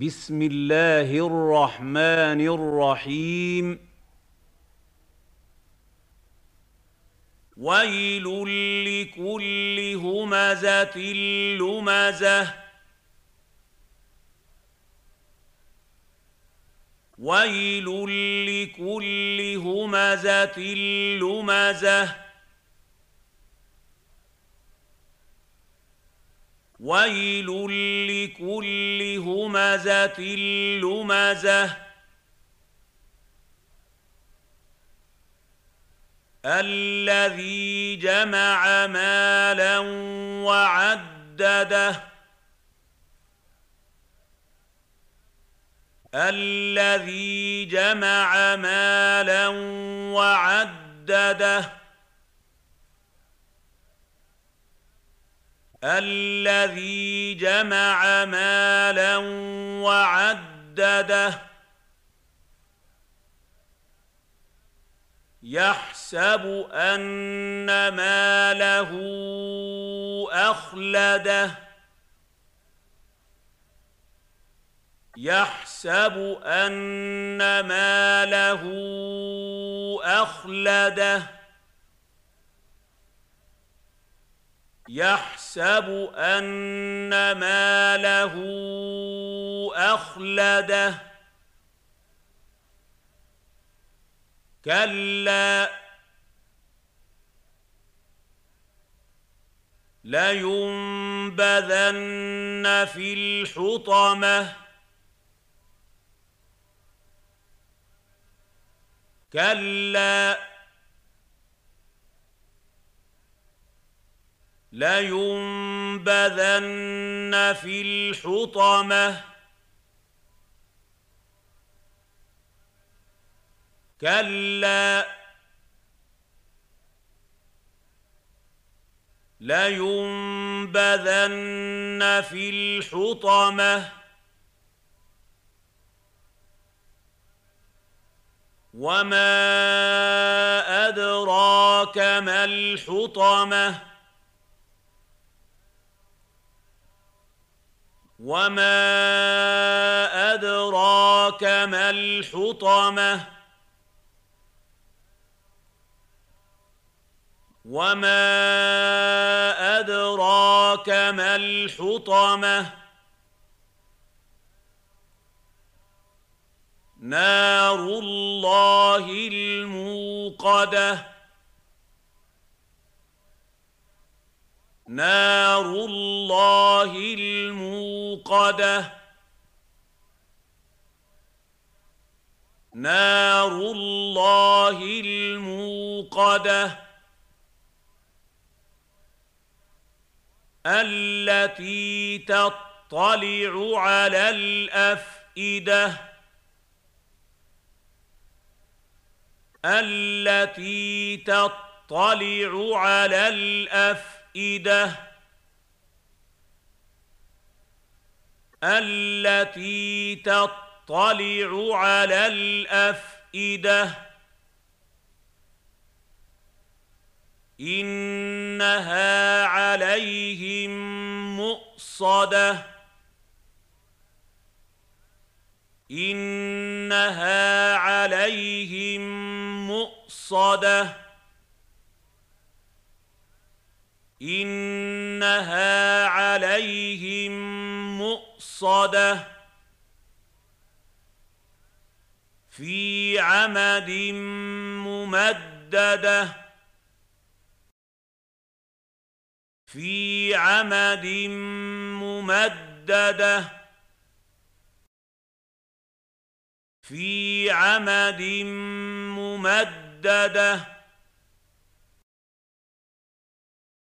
بسم الله الرحمن الرحيم. ويل لكل همزة لمزة. ويل لكل همزة لمزة. ويل لكل همزه لمزه الذي جمع مالا وعدده الذي جمع مالا وعدده الذي جمع مالا وعدده يحسب أن ماله أخلده يحسب أن ماله أخلده يحسب أن ماله أخلده. كلا. لينبذن في الحطمة. كلا. لينبذن في الحطمه كلا لينبذن في الحطمه وما ادراك ما الحطمه وما ادراك ما الحطمه وما ادراك ما الحطمه نار الله الموقده نار الله الموقدة. نار الله الموقدة. التي تطلع على الأفئدة. التي تطلع على الأفئدة. الافئده التي تطلع على الأفئدة. إنها عليهم مؤصدة. إنها عليهم مؤصدة. إنها عليهم مؤصدة في عمد ممددة في عمد ممددة في عمد ممددة